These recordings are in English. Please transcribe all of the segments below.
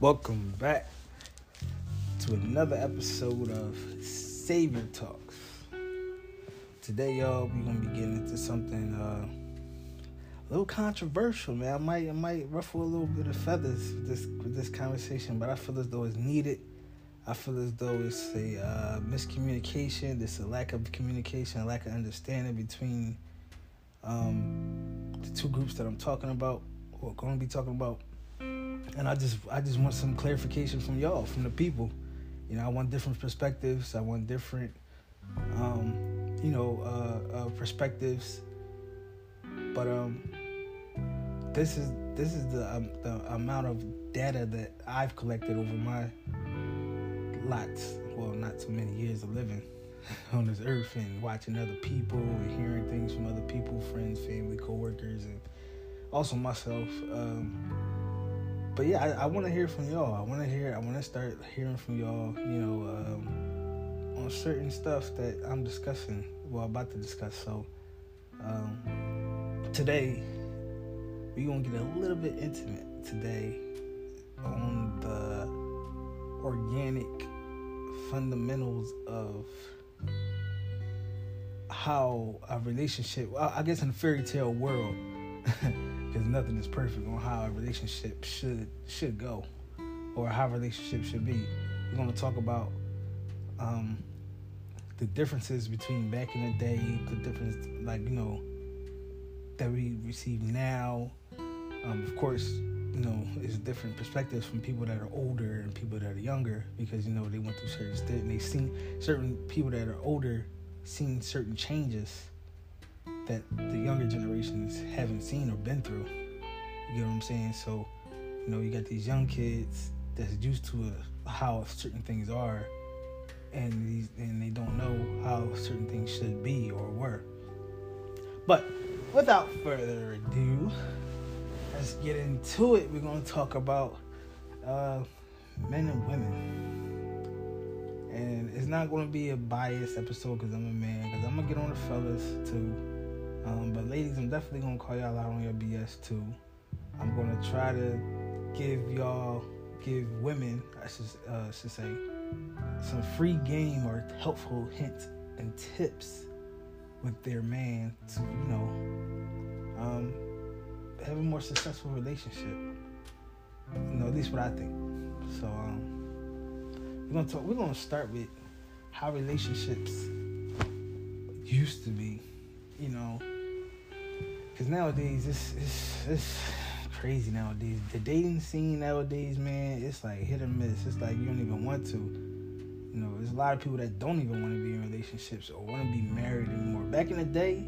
Welcome back to another episode of Savior Talks. Today, y'all, we're gonna be getting into something uh, a little controversial, man. I might, I might ruffle a little bit of feathers with this with this conversation, but I feel as though it's needed. I feel as though it's a uh, miscommunication. There's a lack of communication, a lack of understanding between um, the two groups that I'm talking about, or going to be talking about and I just I just want some clarification from y'all, from the people. You know, I want different perspectives. I want different, um, you know, uh, uh, perspectives. But um, this is this is the um, the amount of data that I've collected over my lots, well, not too many years of living on this earth and watching other people and hearing things from other people, friends, family, coworkers, and also myself. Um, but yeah, I, I want to hear from y'all. I want to hear. I want to start hearing from y'all. You know, um, on certain stuff that I'm discussing. Well, about to discuss. So um, today we gonna get a little bit intimate today on the organic fundamentals of how a relationship. I guess in a fairy tale world. because nothing is perfect on how a relationship should should go or how a relationship should be. We're going to talk about um, the differences between back in the day, the difference, like you know, that we receive now. Um, of course, you know, it's different perspectives from people that are older and people that are younger because you know they went through certain things. and they've seen certain people that are older seen certain changes that the younger generations haven't seen or been through. You get what I'm saying? So, you know, you got these young kids that's used to a, how certain things are, and these and they don't know how certain things should be or were. But without further ado, let's get into it. We're gonna talk about uh, men and women, and it's not gonna be a biased episode because I'm a man. Because I'm gonna get on the fellas too um, but ladies, I'm definitely gonna call y'all out on your BS too. I'm gonna try to give y'all, give women, I should, uh, should say, some free game or helpful hints and tips with their man to, you know, um, have a more successful relationship. You know, at least what I think. So, um, we're gonna talk. We're gonna start with how relationships used to be you know, because nowadays it's, it's it's crazy nowadays. The dating scene nowadays, man, it's like hit or miss. It's like you don't even want to. You know, there's a lot of people that don't even want to be in relationships or want to be married anymore. Back in the day,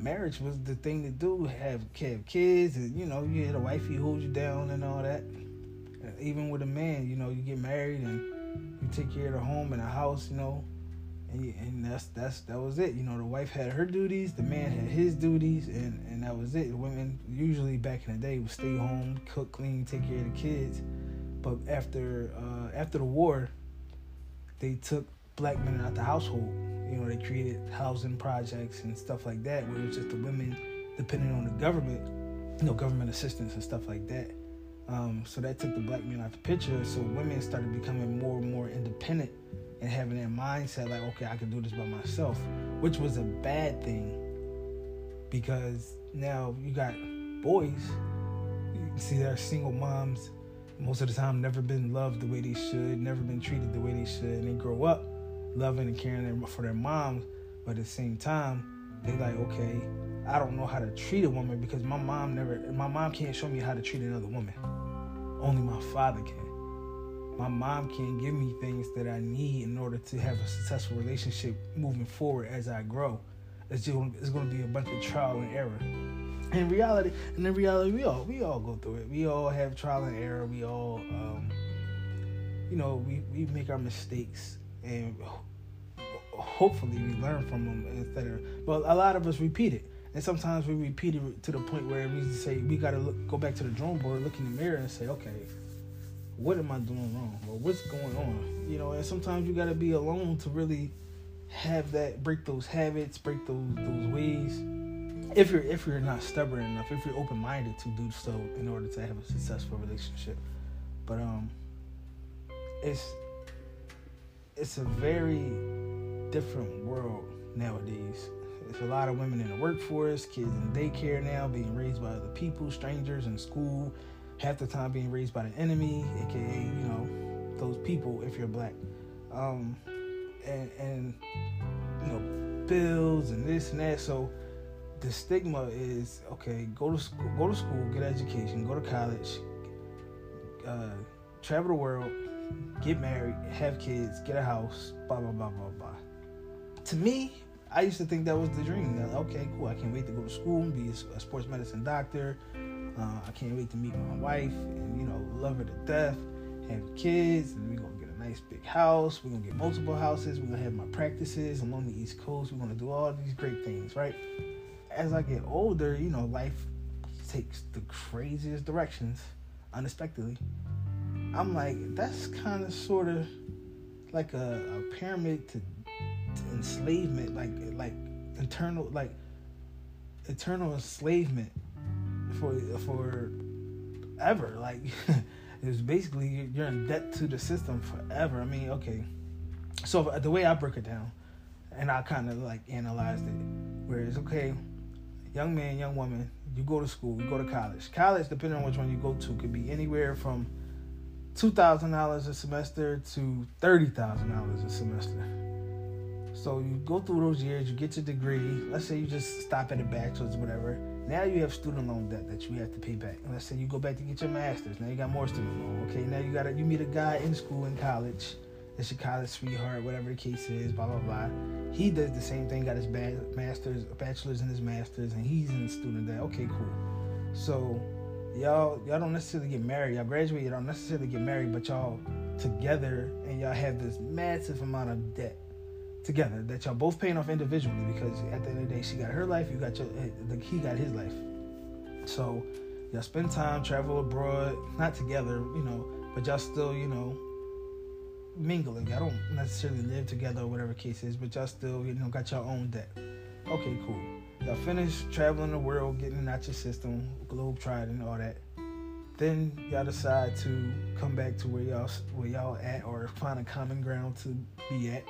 marriage was the thing to do. Have have kids, and you know, you had a wife who holds you down and all that. Even with a man, you know, you get married and you take care of the home and the house. You know, and, and that's that's that was it. You know, the wife had her duties, the man had his duties, and and that was it. Women usually back in the day would stay home, cook, clean, take care of the kids. But after uh, after the war, they took black men out of the household. You know, they created housing projects and stuff like that, where it was just the women depending on the government, you know, government assistance and stuff like that. Um, so that took the black men out the picture. So women started becoming more and more independent and having that mindset like, okay, I can do this by myself, which was a bad thing because now you got boys. You see, they're single moms. Most of the time, never been loved the way they should, never been treated the way they should, and they grow up loving and caring for their moms. But at the same time, they like, okay, I don't know how to treat a woman because my mom never, my mom can't show me how to treat another woman. Only my father can my mom can't give me things that I need in order to have a successful relationship moving forward as I grow. It's just it's going to be a bunch of trial and error. In reality, and in reality, we all we all go through it. We all have trial and error. We all, um, you know, we, we make our mistakes, and hopefully we learn from them instead of. But a lot of us repeat it, and sometimes we repeat it to the point where we say we got to go back to the drawing board, look in the mirror, and say, okay, what am I doing wrong or what's going on? You know, and sometimes you got to be alone to really have that break those habits, break those those ways. If you're if you're not stubborn enough, if you're open minded to do so in order to have a successful relationship. But um, it's it's a very different world nowadays. There's a lot of women in the workforce, kids in daycare now, being raised by other people, strangers in school, half the time being raised by the enemy, aka you know those people if you're black, um, and and you know bills and this and that. So the stigma is okay. Go to school, go to school, get education, go to college, uh, travel the world, get married, have kids, get a house, blah blah blah blah blah. To me, I used to think that was the dream. Okay, cool. I can't wait to go to school and be a, sports medicine doctor. Uh, I can't wait to meet my wife and you know love her to death, have kids, and we're gonna get a nice big house. We're gonna get multiple houses. We're gonna have my practices along the East Coast. We're gonna do all these great things, right? As I get older, you know, life takes the craziest directions unexpectedly. I'm like, that's kind of sort of like a, a pyramid to, to, enslavement, like like internal like eternal enslavement for for ever. Like it's basically you're in debt to the system forever. I mean, okay. So the way I break it down, and I kind of like analyzed it, where it's okay, young man, young woman, you go to school, you go to college. College, depending on which one you go to, could be anywhere from two thousand dollars a semester to thirty thousand dollars a semester. So you go through those years, you get your degree. Let's say you just stop at a bachelor's, whatever. Now you have student loan debt that you have to pay back. And let's say you go back to get your master's. Now you got more student loan. Okay, now you got you meet a guy in school in college. It's your college sweetheart, whatever the case is. Blah blah blah. He does the same thing. Got his master's, bachelor's, and his master's, and he's in student debt. Okay, cool. So y'all y'all don't necessarily get married. Y'all graduate, y'all don't necessarily get married, but y'all together and y'all have this massive amount of debt together that y'all both paying off individually because at the end of the day she got her life, you got your eh, he got his life. So y'all spend time, travel abroad, not together, you know, but y'all still, you know, mingling. Y'all don't necessarily live together or whatever case is, but y'all still, you know, got your own debt. Okay, cool. Y'all finish traveling the world, getting out your system, globe and all that. Then y'all decide to come back to where y'all where y'all at, or find a common ground to be at.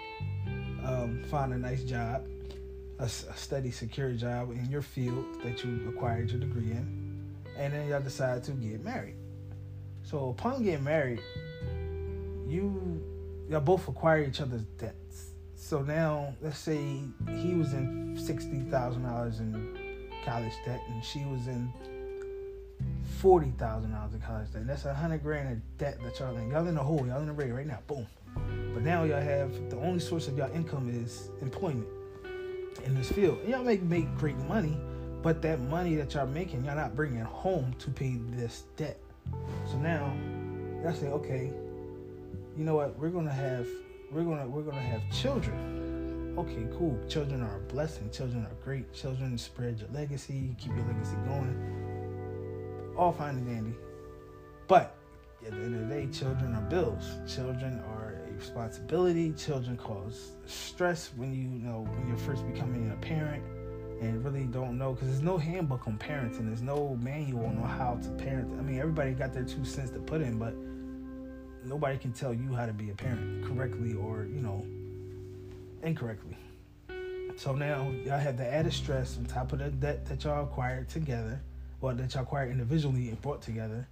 Um, find a nice job, a, a steady, secure job in your field that you acquired your degree in, and then y'all decide to get married. So upon getting married, you y'all both acquire each other's debts. So now, let's say he was in sixty thousand dollars in college debt, and she was in forty thousand dollars in college debt. That's a hundred grand of debt that y'all in. Y'all in the hole. Y'all in the red right now. Boom. But now y'all have the only source of y'all income is employment in this field. And y'all make make great money, but that money that y'all making, y'all not bringing home to pay this debt. So now, y'all say, okay, you know what? We're gonna have we're gonna we're gonna have children. Okay, cool. Children are a blessing. Children are great. Children spread your legacy, keep your legacy going. All fine and dandy. But at the end of the day, children are bills. Children are a responsibility. Children cause stress when you, you know when you're first becoming a parent and really don't know because there's no handbook on parenting. There's no manual on how to parent. I mean, everybody got their two cents to put in, but nobody can tell you how to be a parent correctly or you know incorrectly. So now y'all have the added stress on top of the debt that y'all acquired together, or that y'all acquired individually and brought together.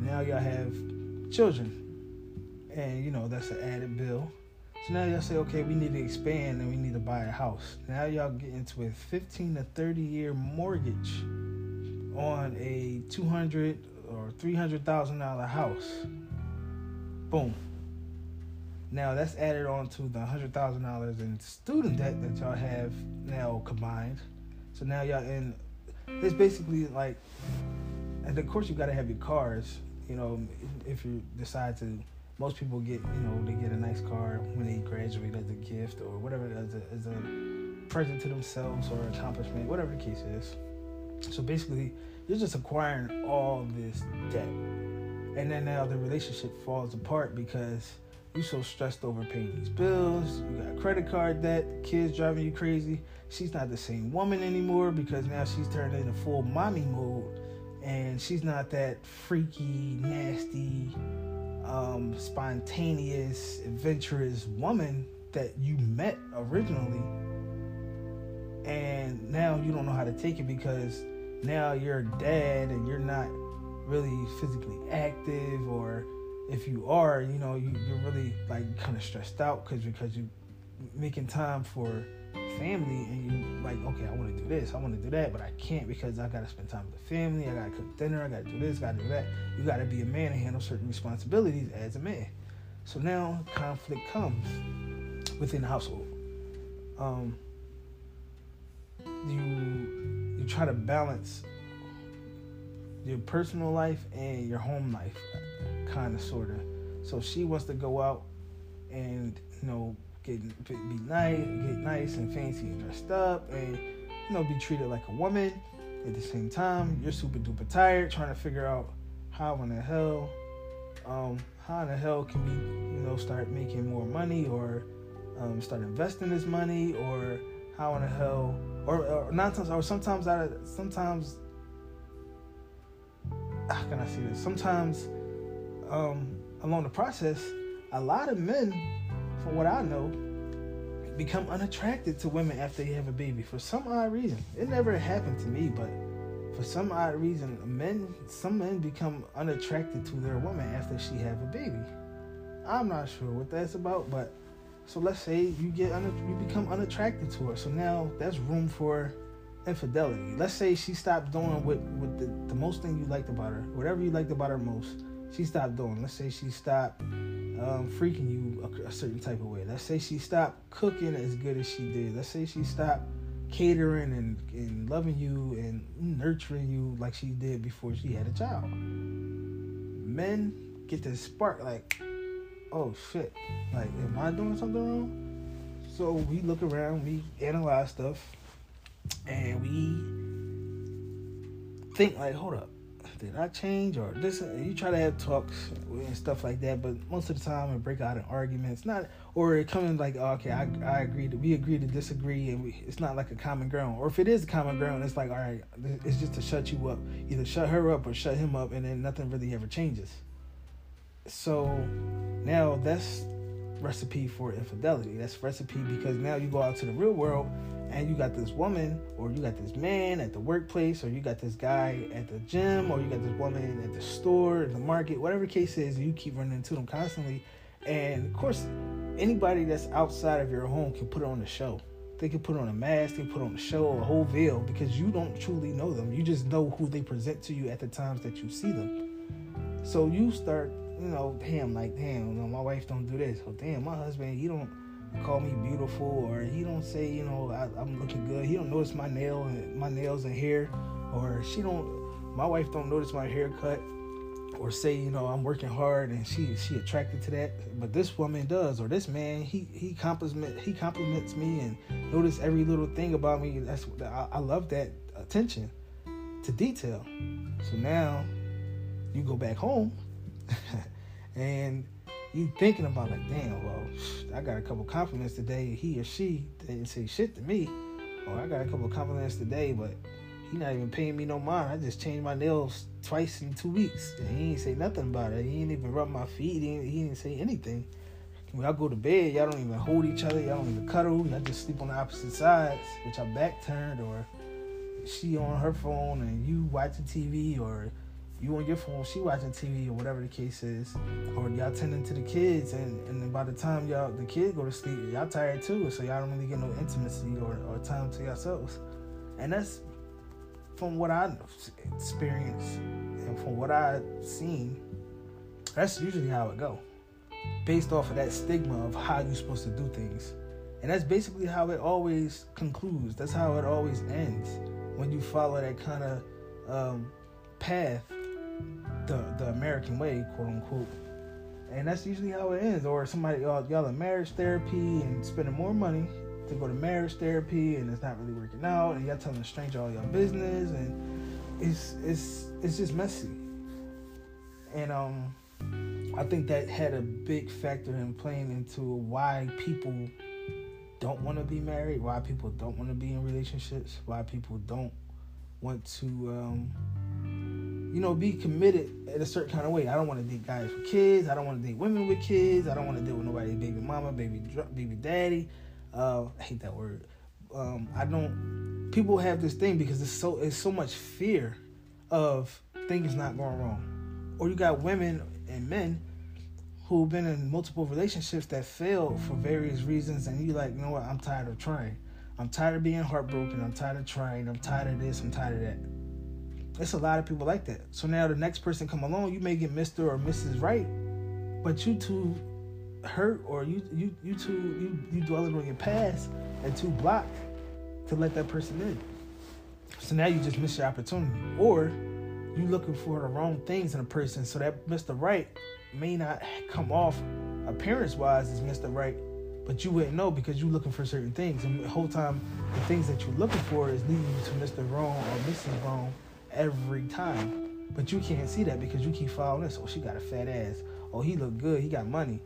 Now y'all have children, and you know that's an added bill. So now y'all say, okay, we need to expand and we need to buy a house. Now y'all get into a 15 to 30 year mortgage on a 200 or 300 thousand dollar house Boom. Now that's added on to the hundred thousand dollars in student debt that y'all have now combined. So now y'all in. It's basically like, and of course you got to have your cars. You know, if you decide to. Most people get, you know, they get a nice car when they graduate as a gift or whatever, as a, as a present to themselves or accomplishment, whatever the case is. So basically, you're just acquiring all this debt and then now the relationship falls apart because you so stressed over paying these bills, you got credit card debt, kids driving you crazy. She's not the same woman anymore because now she's turned into full mommy mode and she's not that freaky, nasty, um, spontaneous, adventurous woman that you met originally. And now you don't know how to take it because now you're a dad and you're not really physically active or if you are, you know, you, you're really like kind of stressed out because because you're making time for family and you like, okay, I want to do this, I want to do that, but I can't because I gotta spend time with the family, I gotta cook dinner, I gotta do this, gotta do that. You gotta be a man and handle certain responsibilities as a man. So now conflict comes within the household. Um, you you try to balance your personal life and your home life, kind of, sort of. So she wants to go out and you know get be nice, get nice and fancy and dressed up, and you know be treated like a woman. At the same time, you're super duper tired, trying to figure out how in the hell, um, how in the hell can we, you know, start making more money or um, start investing this money or how in the hell, or, or or sometimes I, sometimes, how can I say this? Sometimes, um, along the process, a lot of men from what I know, become unattracted to women after they have a baby for some odd reason. It never happened to me, but for some odd reason, men, some men become unattracted to their woman after she have a baby. I'm not sure what that's about, but so let's say you get un- you become unattracted to her. So now that's room for infidelity. Let's say she stopped doing what, what the, the most thing you liked about her, whatever you liked about her most, she stopped doing. Let's say she stopped um, freaking you a, a, certain type of way. Let's say she stopped cooking as good as she did. Let's say she stopped catering and, and loving you and nurturing you like she did before she had a child. Men get this spark like, oh shit, like am I doing something wrong? So we look around, we analyze stuff, and we think like, hold up, did I change or this? You try to have talks and stuff like that, but most of the time it break out in arguments. Not or it comes like, oh, okay, I I agree to we agree to disagree, and we, it's not like a common ground. Or if it is a common ground, it's like, all right, it's just to shut you up, either shut her up or shut him up, and then nothing really ever changes. So now that's recipe for infidelity. That's recipe because now you go out to the real world and you got this woman or you got this man at the workplace or you got this guy at the gym or you got this woman at the store the market whatever case is you keep running into them constantly. And of course anybody that's outside of your home can put on a show. They can put on a mask they put on a show a whole veil because you don't truly know them. You just know who they present to you at the times that you see them. So you start you know damn like damn you know, my wife don't do this. Or damn my husband he don't call me beautiful or he don't say you know I, am looking good. He don't notice my nail and my nails and hair or she don't my wife don't notice my haircut or say you know I'm working hard and she she attracted to that. But this woman does or this man he he compliment he compliments me and notice every little thing about me. That's I, I love that attention to detail. So now you go back home and you thinking about like, damn, well, I got a couple compliments today. He or she didn't say shit to me, or I got a couple compliments today, but he not even paying me no mind. I just changed my nails twice in two weeks, and he ain't say nothing about it. He ain't even rub my feet. He ain't, he didn't say anything. When y'all go to bed, y'all don't even hold each other. Y'all don't even cuddle. Y'all just sleep on the opposite sides, which your back turned, or she on her phone and you watching TV, or you on your phone, she watching TV or whatever the case is, or y'all tending to the kids, and, and by the time y'all the kids go to sleep, y'all tired too, so y'all don't really get no intimacy or, or time to yourselves, and that's from what I experienced and from what I seen. That's usually how it go, based off of that stigma of how you're supposed to do things, and that's basically how it always concludes. That's how it always ends when you follow that kind of um, path the the American way, quote unquote. And that's usually how it ends. Or somebody y'all y'all in marriage therapy and spending more money to go to marriage therapy and it's not really working out and y'all telling a stranger all your business and it's it's it's just messy. And um I think that had a big factor in playing into why people don't want to be married, why people don't want to be in relationships, why people don't want to um, you know, be committed in a certain kind of way. I don't want to date guys with kids. I don't want to date women with kids. I don't want to deal with nobody baby mama, baby baby daddy. Uh, I hate that word. Um, I don't. People have this thing because it's so it's so much fear of things not going wrong, or you got women and men who've been in multiple relationships that failed for various reasons, and you like, you know what? I'm tired of trying. I'm tired of being heartbroken. I'm tired of trying. I'm tired of this. I'm tired of that. It's a lot of people like that. So now the next person come along, you may get Mr. or Mrs. Right, but you too hurt or you you you too you you dwelling on your past and too blocked to let that person in. So now you just miss your opportunity. Or you looking for the wrong things in a person. So that Mr. Right may not come off appearance wise as Mr. Right, but you wouldn't know because you're looking for certain things. And the whole time the things that you're looking for is leading you to Mr. Wrong or Mrs. Wrong every time. But you can't see that because you keep following this. Oh, she got a fat ass. Oh, he look good. He got money.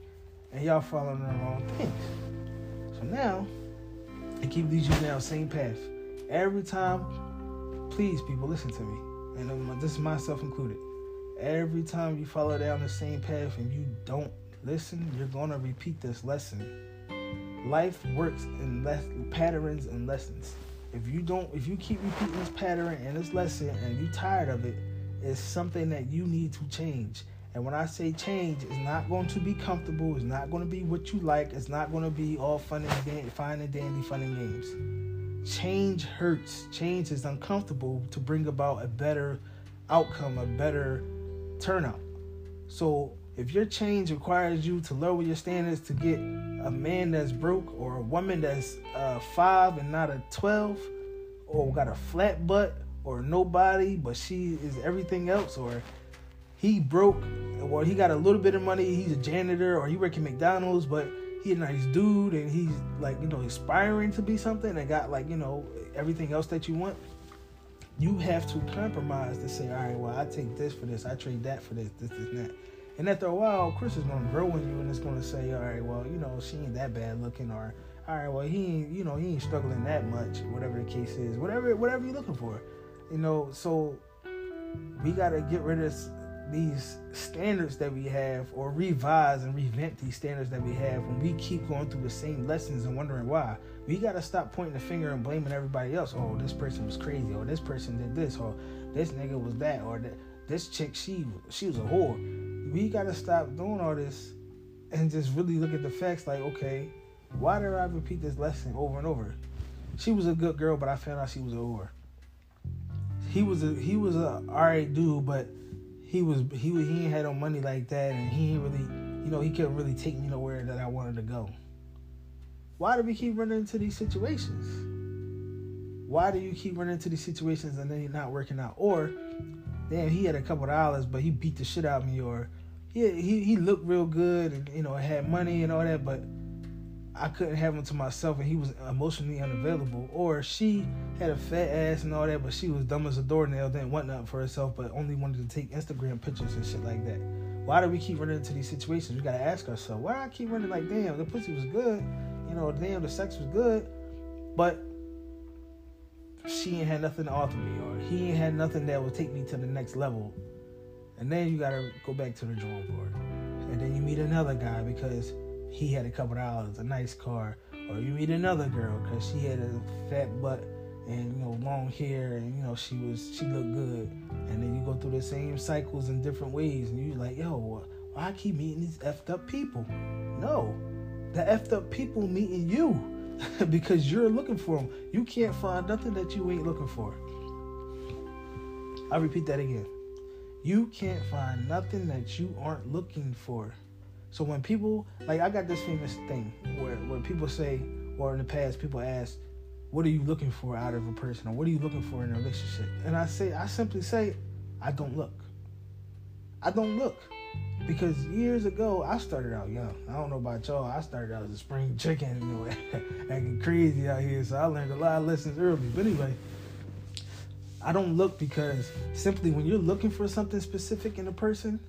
And y'all following the wrong things. So now, it keep leads you down the same path. Every time, please, people, listen to me. And um, this is myself included. Every time you follow down the same path and you don't listen, you're going to repeat this lesson. Life works in patterns and lessons if you don't if you keep repeating this pattern and this lesson and you're tired of it it's something that you need to change. And when i say change it's not going to be comfortable. It's not going to be what you like. It's not going to be all fun and dan- fine and dandy fun and games. Change hurts. Change is uncomfortable to bring about a better outcome a better turnout. So if your change requires you to lower your standards to get a man that's broke or a woman that's uh, five and not a 12 or got a flat butt or nobody but she is everything else or he broke or he got a little bit of money he's a janitor or he work at mcdonald's but he a nice dude and he's like you know aspiring to be something and got like you know everything else that you want you have to compromise to say all right well i take this for this i trade that for this this this and that and after a while, Chris is gonna grow in you and it's gonna say, all right, well, you know, she ain't that bad looking, or all right, well, he ain't, you know, he ain't struggling that much, whatever the case is, whatever, whatever you're looking for, you know. So we gotta get rid of these standards that we have, or revise and revamp these standards that we have when we keep going through the same lessons and wondering why. We gotta stop pointing the finger and blaming everybody else. Oh, this person was crazy, or this person did this, or this nigga was that, or that this chick she she was a whore we gotta stop doing all this and just really look at the facts like, okay, why did I repeat this lesson over and over? She was a good girl, but I found out she was a whore. He was a he was a alright dude, but he was he he ain't had no money like that, and he ain't really you know he couldn't really take me nowhere that I wanted to go. Why do we keep running into these situations? Why do you keep running into these situations and then you're not working out? Or, damn, he had a couple dollars, but he beat the shit out of me, or yeah, he, he looked real good and you know had money and all that, but I couldn't have him to myself and he was emotionally unavailable. Or she had a fat ass and all that, but she was dumb as a doornail, didn't want nothing for herself, but only wanted to take Instagram pictures and shit like that. Why do we keep running into these situations? We gotta ask ourselves, why I keep running like damn, the pussy was good, you know, damn the sex was good, but she ain't had nothing to offer me, or he ain't had nothing that would take me to the next level and then you gotta go back to the drawing board. And then you meet another guy because he had a couple dollars, a nice car. Or you meet another girl because she had a fat butt and you know long hair and you know she was she looked good. And then you go through the same cycles in different ways and you like, yo, why I keep meeting these effed up people? No, the effed up people meeting you because you're looking for them. You can't find nothing that you ain't looking for. I repeat that again. You can't find nothing that you aren't looking for. So when people like I got this famous thing where when people say or in the past people ask, what are you looking for out of a person or what are you looking for in a relationship? And I say I simply say, I don't look. I don't look. Because years ago I started out young. I don't know about y'all. I started out as a spring chicken, know, acting crazy out here. So I learned a lot of lessons early. But anyway, I don't look because simply when you're looking for something specific in a person,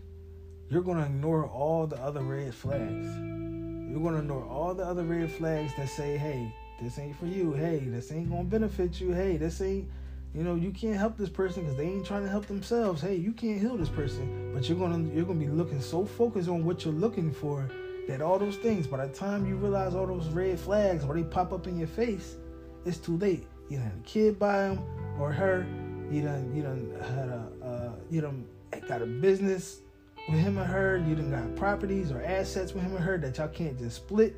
you're going to ignore all the other red flags. You're going to ignore all the other red flags that say, hey, this ain't for you. Hey, this ain't going to benefit you. Hey, this ain't You know, you can't help this person because they ain't trying to help themselves. Hey, you can't heal this person, but you're gonna you're gonna be looking so focused on what you're looking for that all those things, by the time you realize all those red flags or they pop up in your face, it's too late. You had a kid by him or her. You done you done had a uh, you done got a business with him or her. You done got properties or assets with him or her that y'all can't just split.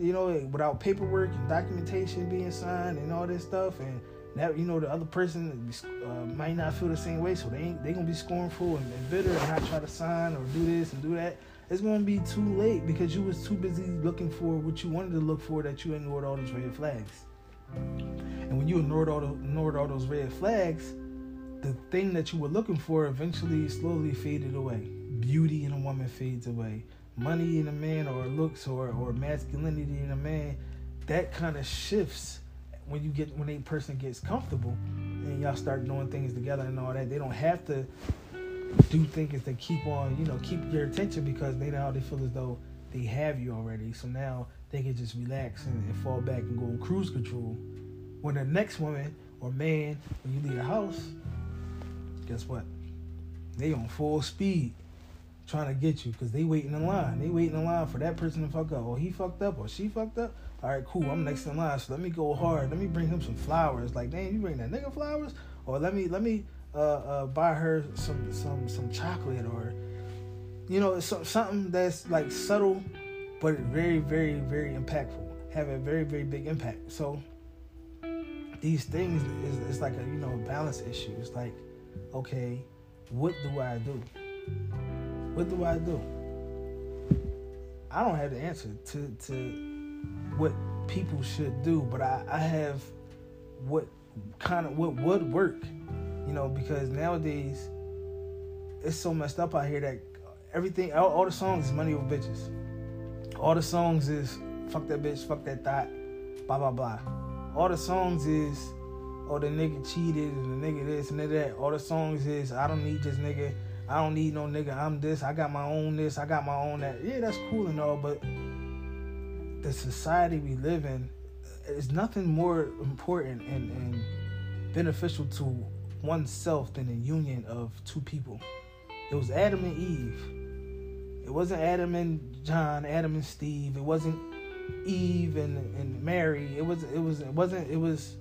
You know, without paperwork and documentation being signed and all this stuff and that you know the other person uh, might not feel the same way, so they ain't, they gonna be scornful and, and, bitter and not try to sign or do this and do that. It's gonna be too late because you was too busy looking for what you wanted to look for that you ignored all those red flags. And when you ignored all the, ignored all those red flags, the thing that you were looking for eventually slowly faded away. Beauty in a woman fades away. Money in a man or looks or, or masculinity in a man, that kind of shifts when you get when a person gets comfortable and y'all start doing things together and all that, they don't have to do things to keep on, you know, keep your attention because they now they feel as though they have you already. So now they can just relax and, and fall back and go on cruise control. When the next woman or man, when you leave the house, guess what? They on full speed trying to get you because they waiting in line. They waiting in line for that person to fuck up. Or he fucked up or she fucked up all right, cool, I'm next in line, so let me go hard. Let me bring him some flowers. Like, damn, you bring that nigga flowers? Or let me let me uh, uh, buy her some some some chocolate or you know, something that's like subtle, but very very very impactful. Have a very very big impact. So these things is it's like a you know balance issue. It's like, okay, what do I do? What do I do? I don't have the answer to to what people should do, but I, I have what kind of what would work, you know, because nowadays it's so messed up out here that everything, all, all the songs is money over bitches. All the songs is fuck that bitch, fuck that thought, blah blah blah. All the songs is oh the nigga cheated and the nigga this and that. All the songs is I don't need this nigga. I don't need no nigga. I'm this. I got my own this. I got my own that. Yeah, that's cool and all, but the society we live in is nothing more important and, and beneficial to oneself than the union of two people. It was Adam and Eve. It wasn't Adam and John, Adam and Steve. It wasn't Eve and, and Mary. It was it was it wasn't it was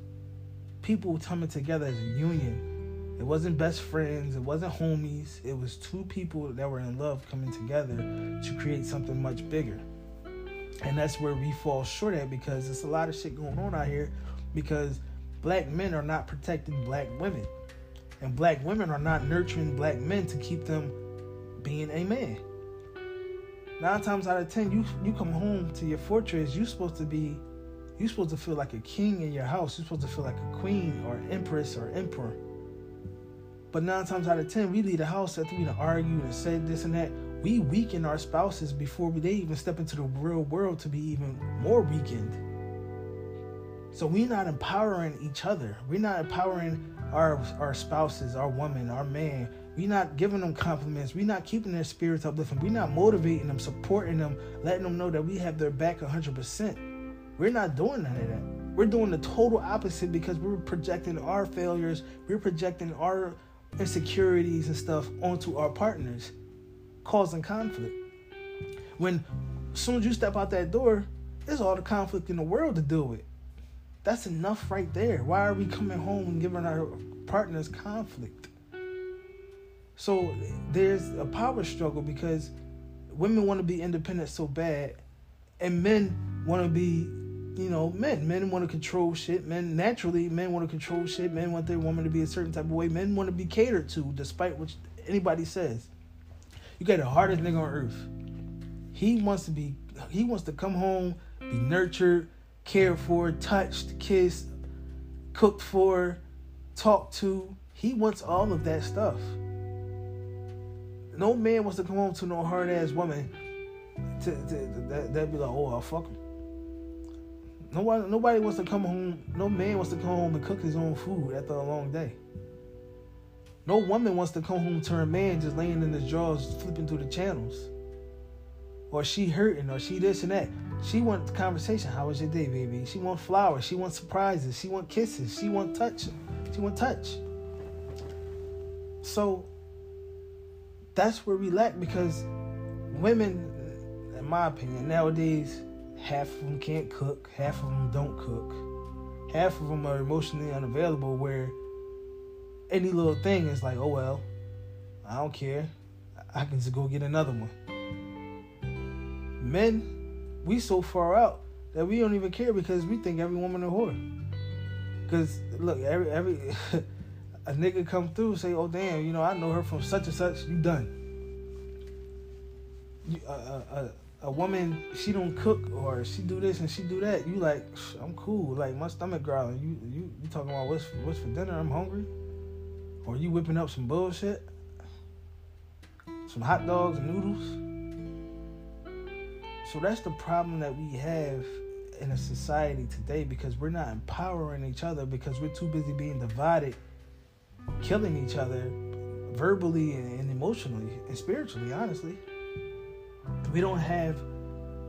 people coming together as a union. It wasn't best friends, it wasn't homies. It was two people that were in love coming together to create something much bigger. And that's where we fall short at because there's a lot of shit going on out here because black men are not protecting black women. And black women are not nurturing black men to keep them being a man. Nine times out of ten, you you come home to your fortress, you're supposed to be you're supposed to feel like a king in your house. You're supposed to feel like a queen or empress or emperor. But nine times out of ten, we leave the house after we done argued and said this and that we weaken our spouses before they even step into the real world to be even more weakened. So we're not empowering each other. We're not empowering our our spouses, our woman, our man. We're not giving them compliments. We're not keeping their spirits uplifting. We're not motivating them, supporting them, letting them know that we have their back 100%. We're not doing none of that. We're doing the total opposite because we're projecting our failures, we're projecting our insecurities and stuff onto our partners causing conflict. When as soon as you step out that door, there's all the conflict in the world to deal with. That's enough right there. Why are we coming home and giving our partners conflict? So there's a power struggle because women want to be independent so bad, and men want to be, you know, men. Men want to control shit. Men naturally, men want to control shit. Men want their woman to be a certain type of way. Men want to be catered to, despite what anybody says. You got the hardest nigga on earth. He wants to be he wants to come home, be nurtured, cared for, touched, kissed, cooked for, talked to. He wants all of that stuff. No man wants to come home to no hard ass woman to, to, to that that be like, oh I'll fuck him. Nobody nobody wants to come home, no man wants to come home and cook his own food after a long day. No woman wants to come home to her man just laying in his drawers, flipping through the channels. Or she hurting, or she this and that. She wants conversation. How was your day, baby? She wants flowers. She wants surprises. She wants kisses. She wants touch. She want touch. So that's where we lack because women, in my opinion, nowadays, half of them can't cook, half of them don't cook, half of them are emotionally unavailable. Where any little thing is like, oh well, I don't care, I can just go get another one. Men, we so far out that we don't even care because we think every woman a whore. Because look, every every a nigga come through say, "Oh damn, you know I know her from such and such." You done. You, uh, uh, a woman she don't cook or she do this and she do that. You like I'm cool. Like my stomach growling. You you you talking about what's what's for dinner? I'm hungry. Or you whipping up some bullshit, some hot dogs and noodles. So that's the problem that we have in a society today because we're not empowering each other because we're too busy being divided killing each other verbally and, emotionally and spiritually, honestly. We don't have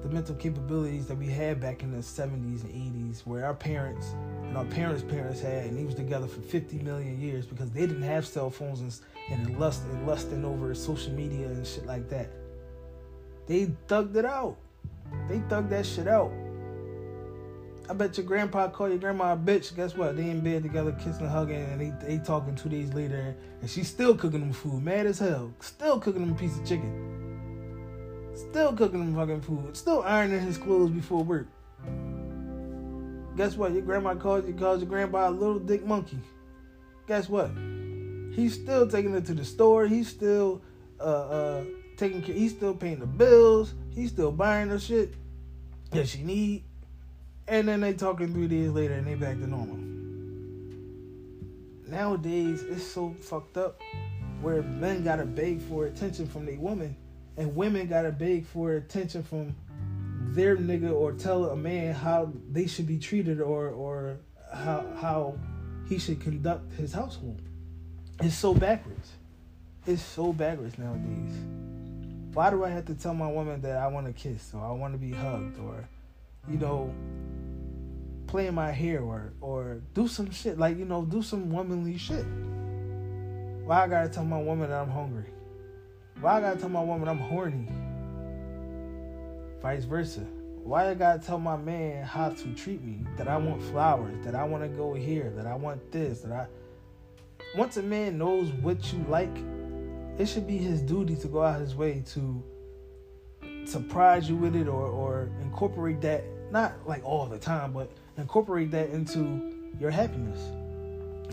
the mental capabilities that we had back in the 70s and 80s where our parents and our parents' parents had and they was together for 50 million years because they didn't have cell phones and, and lust and lusting over social media and shit like that. They thugged it out. They thugged that shit out. I bet your grandpa called your grandma a bitch. Guess what? They in bed together, kissing and hugging, and they, they talking two days later, and she's still cooking them food, mad as hell. Still cooking them a piece of chicken. Still cooking them fucking food. Still ironing his clothes before work. Guess what? Your grandma calls you calls your grandpa a little dick monkey. Guess what? He's still taking her to the store. He's still uh uh taking care. He's still paying the bills. He's still buying her shit that she need and then they talking three days later and they back to normal. Nowadays, it's so fucked up where men gotta beg for attention from their woman, and women gotta beg for attention from their nigga or tell a man how they should be treated or or how how he should conduct his household. It's so backwards. It's so backwards nowadays. Why do I have to tell my woman that I want to kiss or I want to be hugged or, you know, play in my hair or or do some shit like you know do some womanly shit. Why I gotta tell my woman that I'm hungry? Why I gotta tell my woman I'm horny? Vice versa. Why I gotta tell my man how to treat me? That I want flowers, that I want to go here, that I want this, that I. Once a man knows what you like, it should be his duty to go out his way to surprise you with it or or incorporate that not like all the time, but incorporate that into your happiness.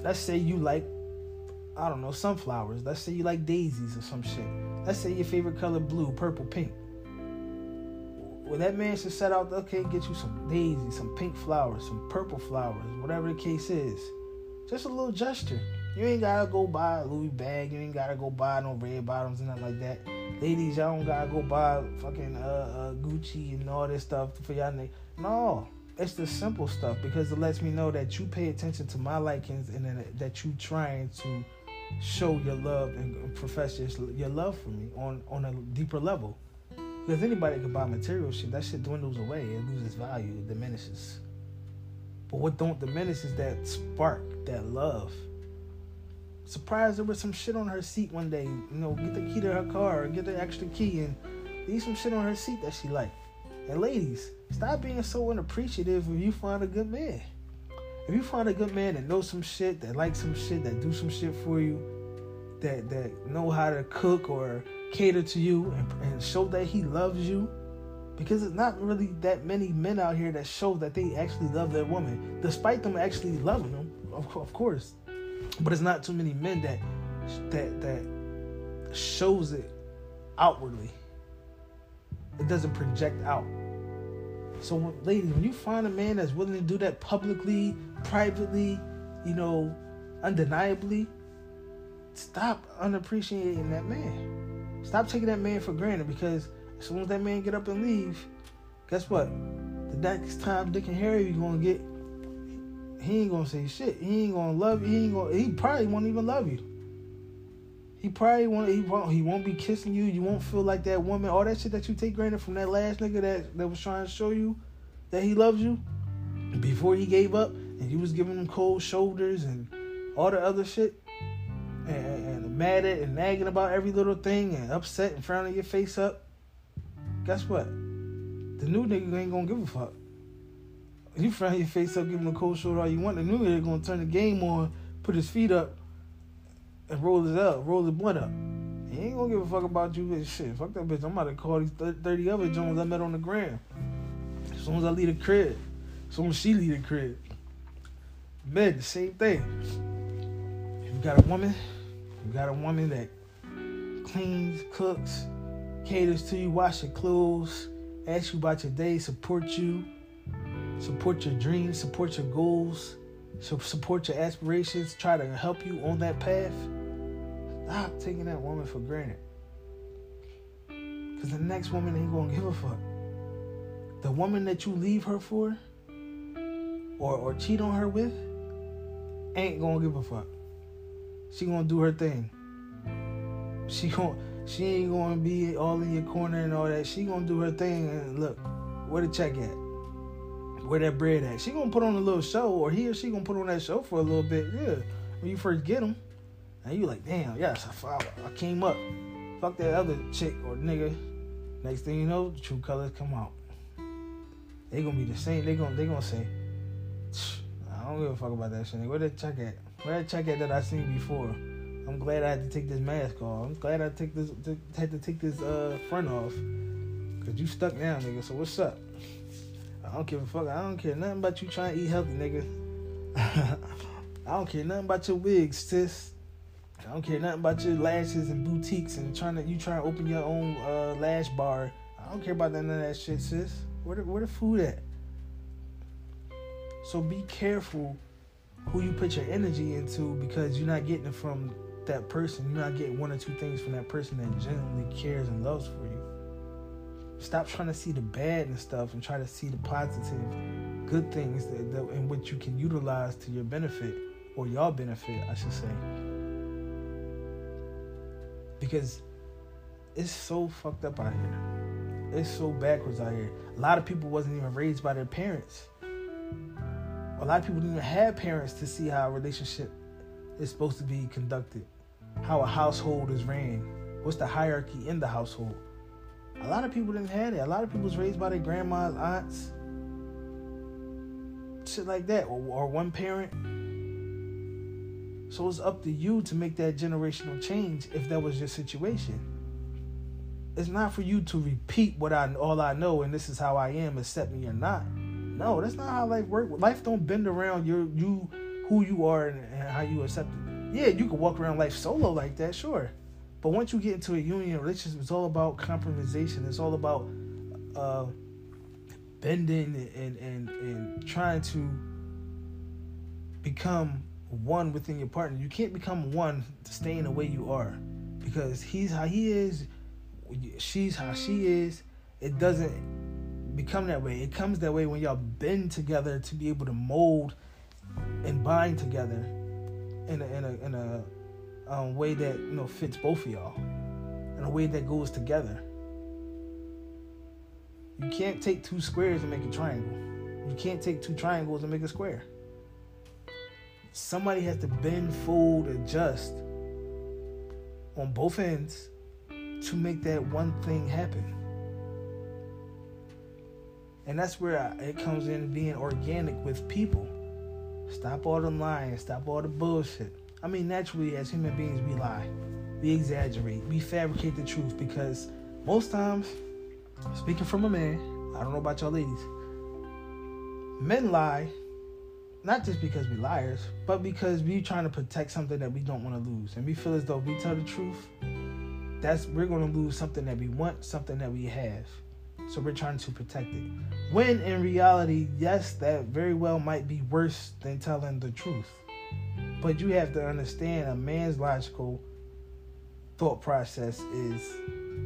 Let's say you like, I don't know, sunflowers. Let's say you like daisies or some shit. Let's say your favorite color blue, purple, pink. Well, that man should set out, okay, get you some daisies, some pink flowers, some purple flowers, whatever the case is. Just a little gesture. You ain't gotta go buy a Louis bag. You ain't gotta go buy no red bottoms and nothing like that. Ladies, y'all don't gotta go buy fucking uh, uh, Gucci and all this stuff for y'all. No, it's the simple stuff because it lets me know that you pay attention to my likings and that you trying to show your love and profess your, love for me on on a deeper level. Because anybody can buy material shit, that shit dwindles away. It loses value, it diminishes. But what don't diminish is that spark, that love. Surprise there was some shit on her seat one day. You know, get the key to her car or get the extra key and leave some shit on her seat that she like. And ladies, stop being so unappreciative if you find a good man. If you find a good man that knows some shit, that likes some shit, that do some shit for you, that that know how to cook or cater to you and, and show that he loves you, because it's not really that many men out here that show that they actually love their woman, despite them actually loving them, of, of course. But it's not too many men that that that shows it outwardly. It doesn't project out. So, ladies, when you find a man that's willing to do that publicly, privately, you know, undeniably, stop unappreciating that man. Stop taking that man for granted because as soon as that man get up and leave, guess what? The next Tom Dick and Harry you gonna get, he ain't gonna say shit. He ain't gonna love you. He ain't gonna. He probably won't even love you. He probably won't. He won't. He won't be kissing you. You won't feel like that woman. All that shit that you take granted from that last nigga that that was trying to show you that he loves you before he gave up, and you was giving him cold shoulders and all the other shit, and, and mad at and nagging about every little thing and upset and frowning your face up, guess what? The new nigga ain't gonna give a fuck. You frown your face up, give him a cold shoulder all you want. The new nigga gonna turn the game on, put his feet up, and roll his up, roll his butt up. He ain't gonna give a fuck about you, bitch. Shit, fuck that bitch. I'm about to call these 30 other Jones I met on the gram. As soon as I leave the crib, as soon as she leave the crib. Men, the same thing. You got a woman, you got a woman that cleans, cooks, caters to you, wash your clothes, asks you about your day, support you, support your dreams, support your goals, support your aspirations, try to help you on that path. Stop taking that woman for granted. Because the next woman ain't going to give a fuck. The woman that you leave her for or, or cheat on her with ain't going to give a fuck. She going to do her thing. She going she ain't going to be all in your corner and all that. She going to do her thing and look, where the check at? Where that bread at? She to put on a little show or he or she to put on that show for a little bit. Yeah. When you first get them. And you like, damn, yes, I, I came up. Fuck that other chick or nigga. Next thing you know, the true colors come out. They gonna be the same. They gonna they gonna say, I don't give a fuck about that shit. Where that check at? Where that check at that I seen before? I'm glad I had to take this mask off. I'm glad I take this had to take this uh, front off. Cause you stuck now, nigga. So what's up? I don't give a fuck. I don't care nothing about you trying to eat healthy, nigga. I don't care nothing about your wigs, sis. I don't care nothing about your lashes and boutiques and trying to you trying to open your own uh, lash bar. I don't care about none of that shit, sis. Where the, where the food at? So be careful who you put your energy into because you're not getting it from that person. You're not getting one or two things from that person that genuinely cares and loves for you. Stop trying to see the bad and stuff and try to see the positive, good things that, that in which you can utilize to your benefit or your benefit, I should say because it's so fucked up out here. It's so backwards out here. A lot of people wasn't even raised by their parents. A lot of people didn't even have parents to see how a relationship is supposed to be conducted, how a household is ran, what's the hierarchy in the household. A lot of people didn't have it. A lot of people was raised by their grandmas, aunts, shit like that, or, or one parent so it's up to you to make that generational change if that was your situation. It's not for you to repeat what I all I know and this is how I am, accept me or not. No, that's not how life works. Life don't bend around your you who you are and, and how you accept it. Yeah, you can walk around life solo like that, sure. But once you get into a union relationship, it's all about compromisation. It's all about uh, bending and, and and trying to become one within your partner. You can't become one staying the way you are because he's how he is, she's how she is. It doesn't become that way. It comes that way when y'all bend together to be able to mold and bind together in a in a in a um, way that you know fits both of y'all, in a way that goes together. You can't take two squares and make a triangle. You can't take two triangles and make a square. Somebody has to bend, fold, adjust on both ends to make that one thing happen. And that's where it comes in being organic with people. Stop all the lying, stop all the bullshit. I mean, naturally, as human beings, we lie, we exaggerate, we fabricate the truth because most times, speaking from a man, I don't know about y'all ladies, men lie not just because we liars, but because we trying to protect something that we don't want to lose, and we feel as though we tell the truth, that's we're going to lose something that we want, something that we have. So we're trying to protect it. When in reality, yes, that very well might be worse than telling the truth. But you have to understand a man's logical thought process is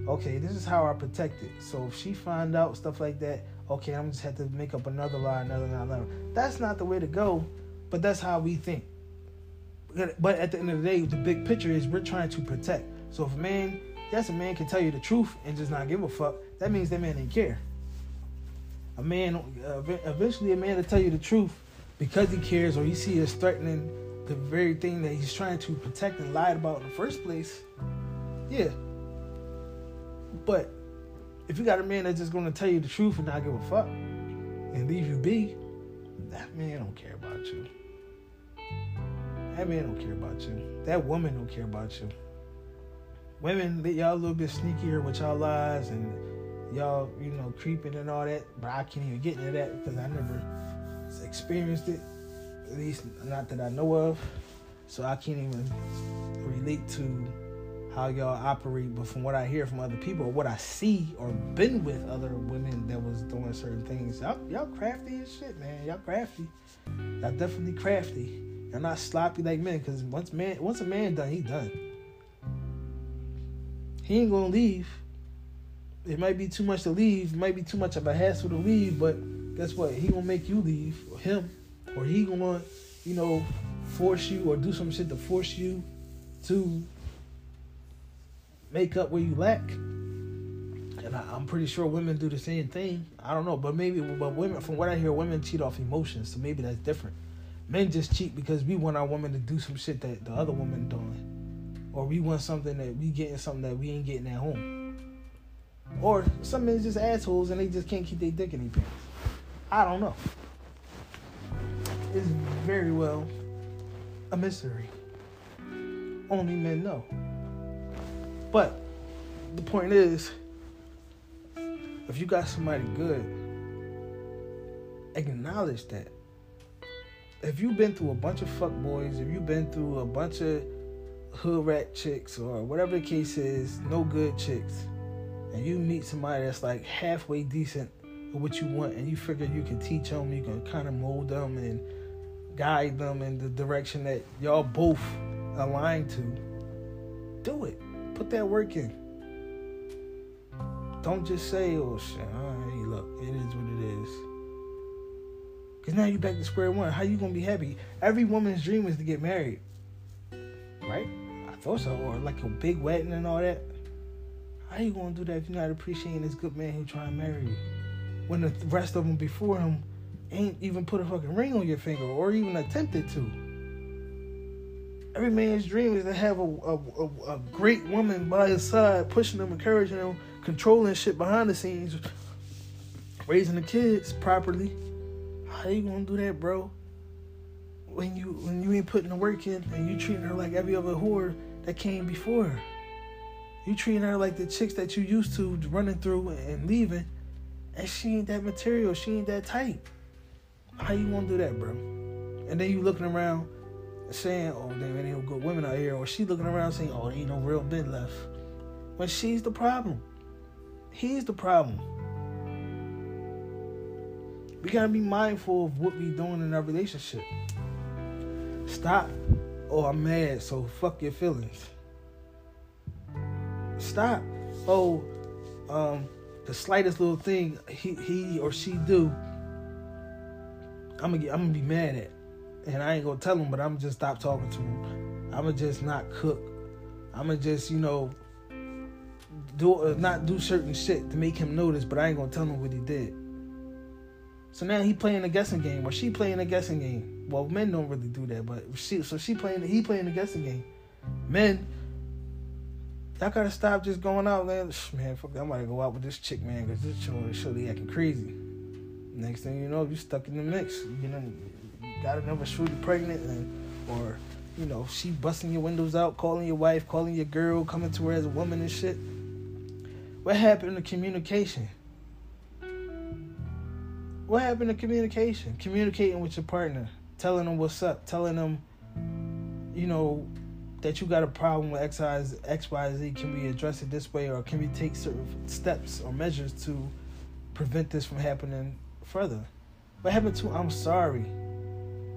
okay, this is how I protect it. So if she find out stuff like that, okay, I'm just have to make up another lie, another lie, another. That's not the way to go, but that's how we think. But at the end of the day, the big picture is we're trying to protect. So if a man, yes, a man can tell you the truth and just not give a fuck, that means that man didn't care. A man, uh, eventually, a man will tell you the truth because he cares or he sees it threatening the very thing that he's trying to protect and lied about in the first place, yeah. But if you got a man that's just gonna tell you the truth and not give a fuck and leave you be, that man don't care about you. That man don't care about you. That woman don't care about you. Women, y'all a little bit sneakier with y'all lies and y'all, you know, creeping and all that. But I can't even get into that because I never experienced it. At least not that I know of. So I can't even relate to how y'all operate, but from what I hear from other people or what I see or been with other women that was doing certain things, y'all, y'all crafty as shit, man. Y'all crafty. Y'all definitely crafty. Y'all not sloppy like men, cause once man, once a man done, he done. He ain't gonna leave. It might be too much to leave. It might be too much of a hassle to leave, but guess what? He gonna make you leave, or him, or he gonna, you know, force you or do some shit to force you to make up where you lack. And I, am pretty sure women do the same thing. I don't know, but maybe, but women, from what I hear, women cheat off emotions, so maybe that's different. Men just cheat because we want our woman to do some shit that the other woman doing, or we want something that we getting something that we ain't getting at home, or some men just assholes and they just can't keep their dick in their pants. I don't know. It's very well a mystery. Only men know. But the point is, if you got somebody good, acknowledge that. If you've been through a bunch of fuck boys, if you've been through a bunch of hood rat chicks or whatever the case is, no good chicks, and you meet somebody that's like halfway decent with what you want, and you figure you can teach them, you can kind of mold them and guide them in the direction that y'all both align to, do it. Put that work in. Don't just say, oh shit, hey, look, it is what it is. Cause now you back to square one. How you gonna be happy? Every woman's dream is to get married. Right? I thought so. Or like a big wedding and all that. How you gonna do that if you're not appreciating this good man who trying to marry you? When the rest of them before him ain't even put a fucking ring on your finger or even attempted to. Every man's dream is to have a, a, a, a great woman by his side, pushing him, encouraging him, controlling shit behind the scenes, raising the kids properly. How you gonna do that, bro? When you when you ain't putting the work in and you treating her like every other whore that came before her. You treating her like the chicks that you used to running through and leaving, and she ain't that material. She ain't that tight. How you gonna do that, bro? And then you looking around saying, "Oh, there ain't no good women out here," or she looking around saying, "Oh, there ain't no real men left," when she's the problem. He's the problem. We gotta be mindful of what we doing in our relationship. Stop. Oh, I'm mad, so fuck your feelings. Stop. Oh, um, the slightest little thing he he or she do, I'm gonna get, I'm gonna be mad at and I ain't gonna tell him, but I'm just stop talking to him. I'm gonna just not cook. I'm gonna just, you know, do uh, not do certain shit to make him notice, but I ain't gonna tell him what he did. So now he playing a guessing game, or she playing a guessing game. Well, men don't really do that, but she so she playing he playing a guessing game. Men, y'all gotta stop just going out, man. Man, fuck, I'm to go out with this chick, man, because this chick is surely acting crazy. Next thing you know, you stuck in the mix. You know, got another shorty pregnant and or you know she busting your windows out calling your wife calling your girl coming to her as a woman and shit what happened to communication what happened to communication communicating with your partner telling them what's up telling them you know that you got a problem with X, Y, Z. Can we address it this way, or can we take certain steps or measures to prevent this from happening further? What happened to I'm sorry?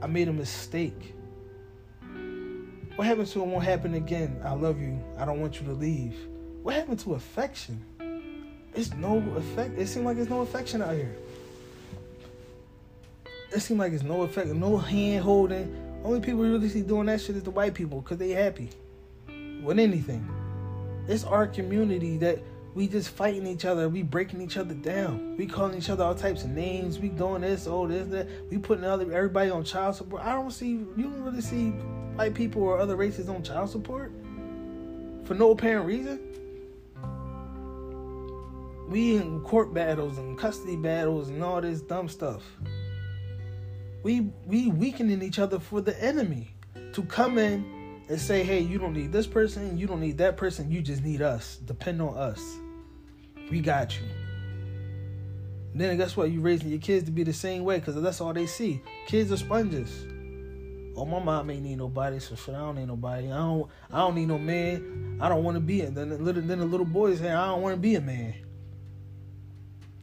I made a mistake. What happened to it won't happen again. I love you. I don't want you to leave. What happened to affection? It's no effect. It seems like there's no affection out here. It seems like it's no effect, no hand holding. Only people really see doing that shit is the white people because they happy with anything. It's our community that we just fighting each other. We breaking each other down. We calling each other all types of names. We doing this, oh this, that. We putting other everybody on child support. I don't see you don't really see white people or other races on child support for no apparent reason. We in court battles and custody battles and all this dumb stuff. We we weakening each other for the enemy to come in and say, hey, you don't need this person, you don't need that person, you just need us. Depend on us. We got you. Then guess what? You raising your kids to be the same way because that's all they see. Kids are sponges. Oh, my mom ain't need nobody, so shit, I don't need nobody. I don't, I don't need no man. I don't want to be it. Then the little, then the little boy say, I don't want to be a man.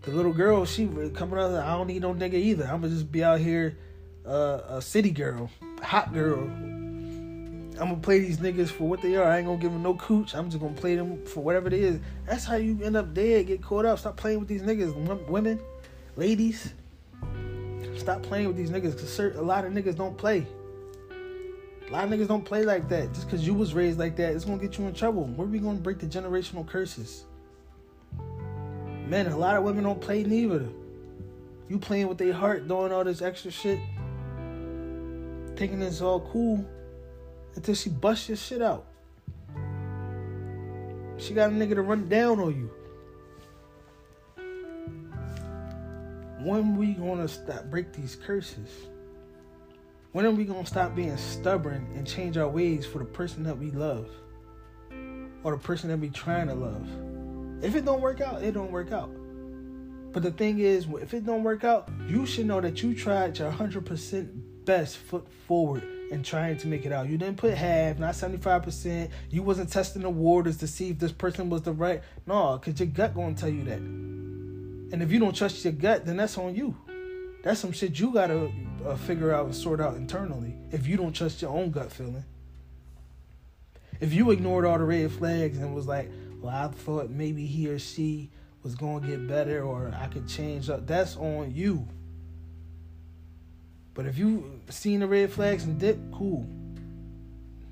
The little girl, she coming out, I don't need no nigga either. I'm gonna just be out here, uh, a city girl, hot girl. I'm gonna play these niggas for what they are. I ain't gonna give them no cooch. I'm just gonna play them for whatever it is. That's how you end up dead, get caught up. Stop playing with these niggas, women, ladies. Stop playing with these niggas, cause a lot of niggas don't play. A lot of niggas don't play like that. Just cause you was raised like that, it's gonna get you in trouble. Where we gonna break the generational curses? Man, a lot of women don't play neither. You playing with their heart, doing all this extra shit, thinking it's all cool, until she busts your shit out. She got a nigga to run down on you. When we gonna stop break these curses? When are we gonna stop being stubborn and change our ways for the person that we love? Or the person that we trying to love? If it don't work out, it don't work out. But the thing is, if it don't work out, you should know that you tried your 100% best foot forward and trying to make it out. You didn't put half, not 75%. You wasn't testing the waters to see if this person was the right. No, because your gut gonna tell you that. And if you don't trust your gut, then that's on you. That's some shit you gotta uh, figure out and sort out internally if you don't trust your own gut feeling. If you ignored all the red flags and was like, well, I thought maybe he or she was going to get better or I could change up, that's on you. But if you seen the red flags and dip, cool.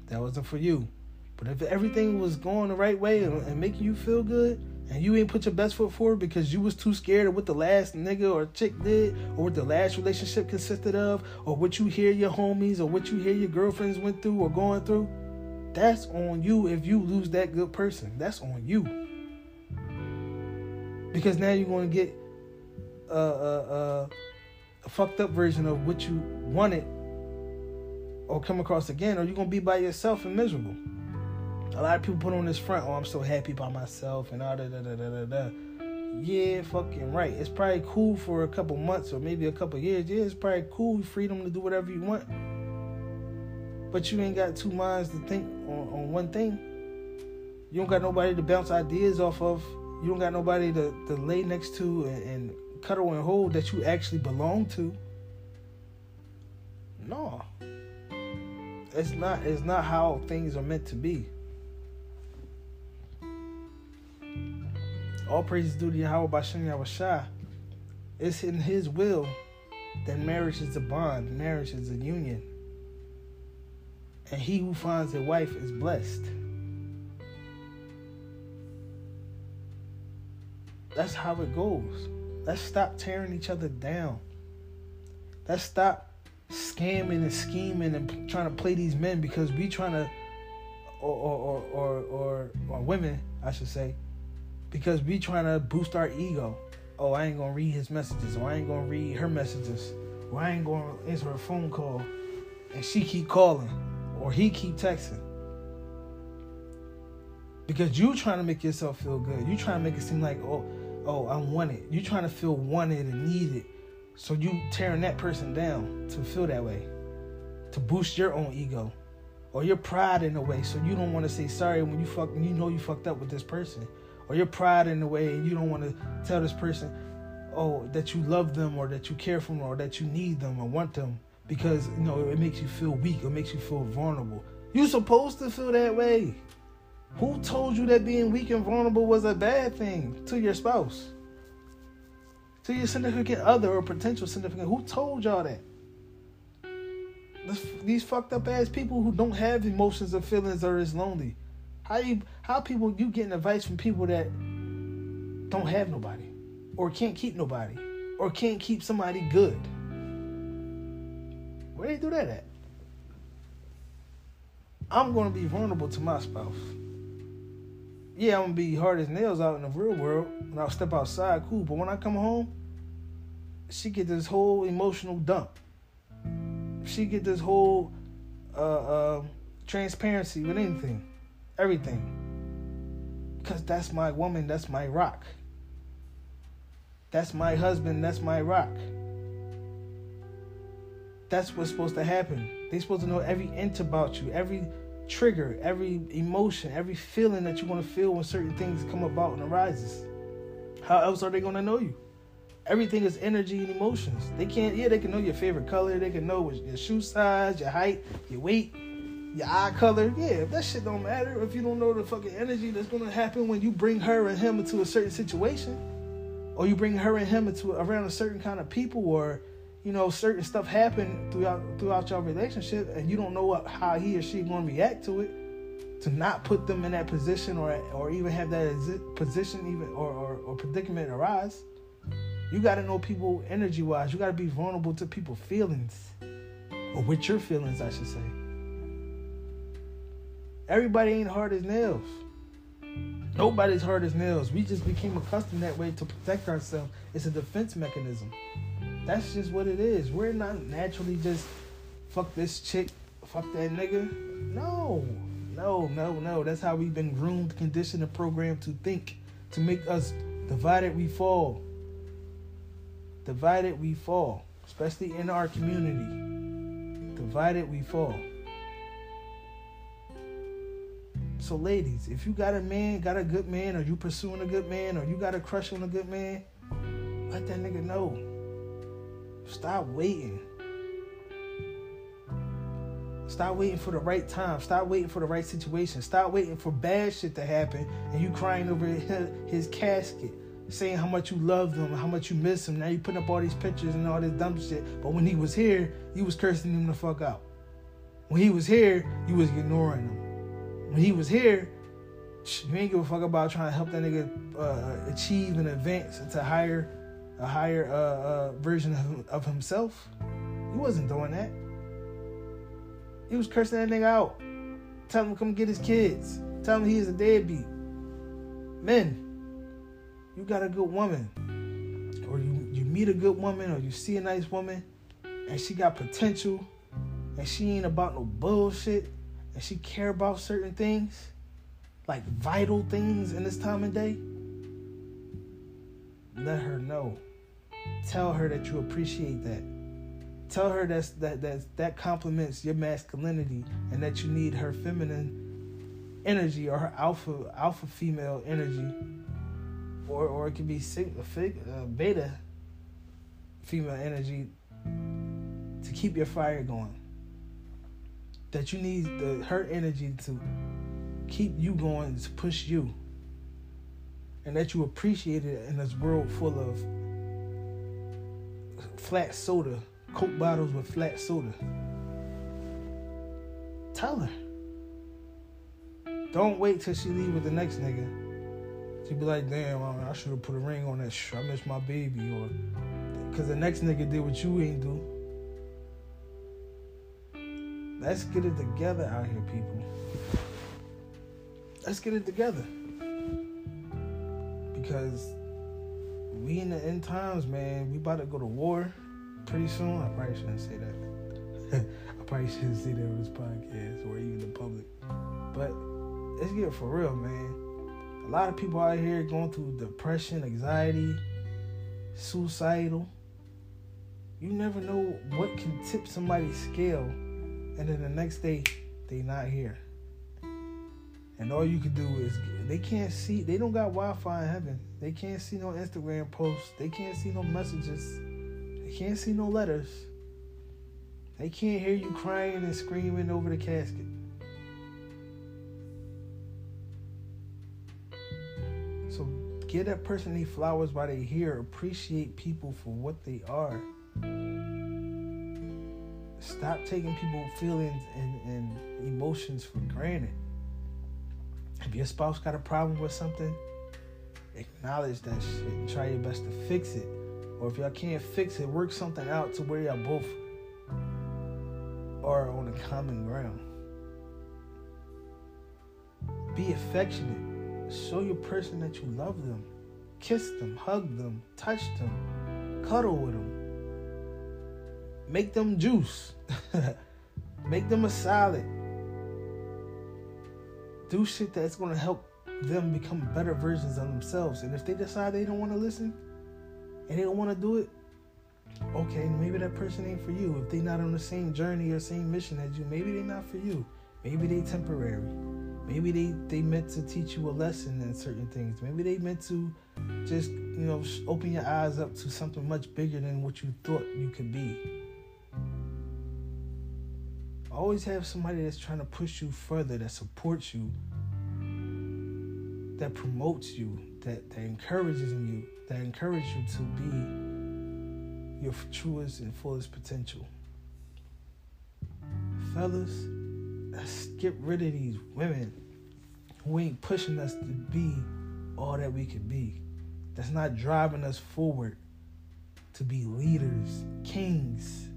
That wasn't for you. But if everything was going the right way and, and making you feel good, and you ain't put your best foot forward because you was too scared of what the last nigga or chick did, or what the last relationship consisted of, or what you hear your homies or what you hear your girlfriends went through or going through, that's on you if you lose that good person. That's on you. Because now you're going to get a, a, a, fucked up version of what you wanted or come across again, or you're to be by yourself and miserable. A lot of people put on this front, oh, I'm so happy by myself and all da da da da da da. Yeah, fucking right. It's probably cool for a couple months or maybe a couple years. Yeah, it's probably cool, freedom to do whatever you want. But you ain't got two minds to think on, on one thing. You don't got nobody to bounce ideas off of. You don't got nobody to, to lay next to and, and cuddle and hold that you actually belong to. No. It's not it's not how things are meant to be. All praise praises due to Yahweh Bashem Yahushua. It's in His will that marriage is a bond, marriage is a union. And he who finds a wife is blessed. That's how it goes. Let's stop tearing each other down. Let's stop scamming and scheming and trying to play these men because we trying to, or or or or, or women, I should say, because we trying to boost our ego. Oh, I ain't gonna read his messages, or I ain't gonna read her messages, or I ain't gonna answer her phone call, and she keep calling, or he keep texting. Because you trying to make yourself feel good. You trying to make it seem like, oh, oh, I'm wanted. You're trying to feel wanted and needed. So you tearing that person down to feel that way. To boost your own ego. Or your pride in a way. So you don't want to say sorry when you fuck you know you fucked up with this person or your pride in a way and you don't want to tell this person oh that you love them or that you care for them or that you need them or want them because you know it makes you feel weak it makes you feel vulnerable you're supposed to feel that way who told you that being weak and vulnerable was a bad thing to your spouse to your significant other or potential significant who told y'all that these fucked up ass people who don't have emotions or feelings or is lonely how you how people you getting advice from people that don't have nobody, or can't keep nobody, or can't keep somebody good. Where do they do that at? I'm gonna be vulnerable to my spouse. Yeah, I'm gonna be hard as nails out in the real world, and I'll step outside, cool. But when I come home, she get this whole emotional dump. She get this whole uh, uh, transparency with anything, everything. Because that's my woman, that's my rock. That's my husband, that's my rock. That's what's supposed to happen. They supposed to know every inch about you, every trigger, every emotion, every feeling that you want to feel when certain things come about and arises. How else are they going to know you? Everything is energy and emotions. They can't. Yeah, they can know your favorite color. They can know your shoe size, your height, your weight, your eye color. Yeah, that shit don't matter if you don't know the fucking energy that's gonna happen when you bring her and him into a certain situation, or you bring her and him into around a certain kind of people, or you know certain stuff happen throughout throughout your relationship, and you don't know what, how he or she gonna react to it. To not put them in that position, or or even have that position, even or, or, or predicament arise. You got to know people energy wise. You got to be vulnerable to people's feelings, or with your feelings, I should say. Everybody ain't hard as nails. Nobody's hard as nails. We just became accustomed that way to protect ourselves. It's a defense mechanism. That's just what it is. We're not naturally just fuck this chick, fuck that nigga. No, no, no, no. That's how we've been groomed, conditioned, and programmed to think, to make us divided we fall. Divided we fall, especially in our community. Divided we fall. So, ladies, if you got a man, got a good man, or you pursuing a good man, or you got a crush on a good man, let that nigga know. Stop waiting. Stop waiting for the right time. Stop waiting for the right situation. Stop waiting for bad shit to happen and you crying over his casket saying how much you love him, how much you miss him. Now you putting up all these pictures and all this dumb shit. But when he was here, you was cursing him the fuck out. When he was here, you was ignoring him. When he was here, you ain't give a fuck about trying to help that nigga uh, achieve and advance into higher, a higher uh, uh, version of, of himself. He wasn't doing that. He was cursing that nigga out. Tell him to come get his kids. Tell him he is a deadbeat. Men, you got a good woman, or you, you meet a good woman, or you see a nice woman, and she got potential, and she ain't about no bullshit, and she care about certain things, like vital things in this time of day, let her know. Tell her that you appreciate that. Tell her that's, that that that complements your masculinity and that you need her feminine energy or her alpha alpha female energy or or it could be uh, beta female energy to keep your fire going. That you need the her energy to keep you going, to push you, and that you appreciate it in this world full of flat soda, Coke bottles with flat soda. Tell her. Don't wait till she leave with the next nigga She'd be like, damn, I should have put a ring on that. Sh- I miss my baby, or because the next nigga did what you ain't do. Let's get it together out here, people. Let's get it together. Because we in the end times, man, we about to go to war pretty soon. I probably shouldn't say that. I probably shouldn't say that on this podcast or even the public. But let's get for real, man a lot of people out here going through depression, anxiety, suicidal. You never know what can tip somebody's scale, and then the next day they not here. And all you can do is they can't see. They don't got Wi-Fi in heaven. They can't see no Instagram posts. They can't see no messages. They can't see no letters. They can't hear you crying and screaming over the casket. So give that person these flowers while they're here. Appreciate people for what they are. Stop taking people's feelings and, and emotions for granted. If your spouse got a problem with something, acknowledge that shit and try your best to fix it. Or if y'all can't fix it, work something out to where y'all both are on a common ground. Be affectionate. Show your person that you love them. Kiss them, hug them, touch them, cuddle with them. Make them juice. Make them a salad. Do shit that's to help them become better versions of themselves. And if they decide they don't want to listen and they don't want to do it, okay, maybe that person ain't for you. If they're not on the same journey or same mission as you, maybe they're not for you. Maybe they temporary. Maybe they they meant to teach you a lesson in certain things. Maybe they meant to just you know open your eyes up to something much bigger than what you thought you could be. Always have somebody that's trying to push you further, that supports you, that promotes you, that, that encourages you, that encourages you to be your truest and fullest potential. Fellas, let's get rid of these women who ain't pushing us to be all that we could be. That's not driving us forward to be leaders, kings,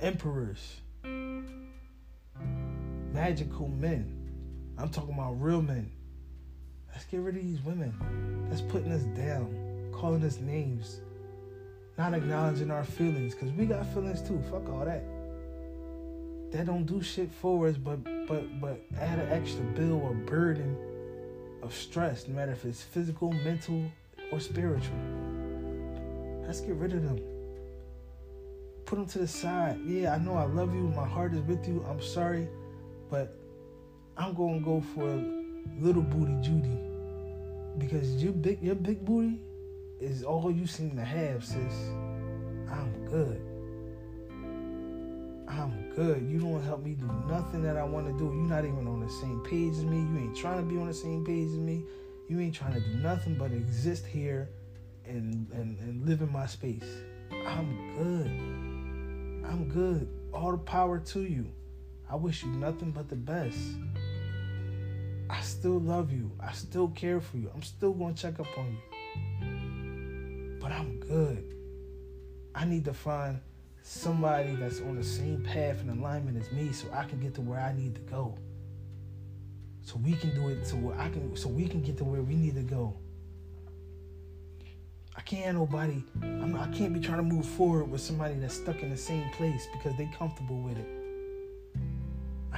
emperors, magical men. I'm talking about real men. Let's get rid of these women. That's putting us down, calling us names, not acknowledging our feelings, because we got feelings too. Fuck all that. That don't do shit for us, but but but add an extra bill or burden of stress, no matter if it's physical, mental, or spiritual. Let's get rid of them. Put them to the side. Yeah, I know I love you. My heart is with you. I'm sorry, but I'm gonna go for little booty Judy because your big your big booty is all you seem to have, sis. I'm good. I'm good. You don't help me do nothing that I want to do. You're not even on the same page as me. You ain't trying to be on the same page as me. You ain't trying to do nothing but exist here and, and, and live in my space. I'm good. I'm good. All the power to you. I wish you nothing but the best. I still love you. I still care for you. I'm still going to check up on you. But I'm good. I need to find somebody that's on the same path and alignment as me so I can get to where I need to go. So we can do it so I can so we can get to where we need to go. I can't nobody I'm, I can't be trying to move forward with somebody that's stuck in the same place because they comfortable with it.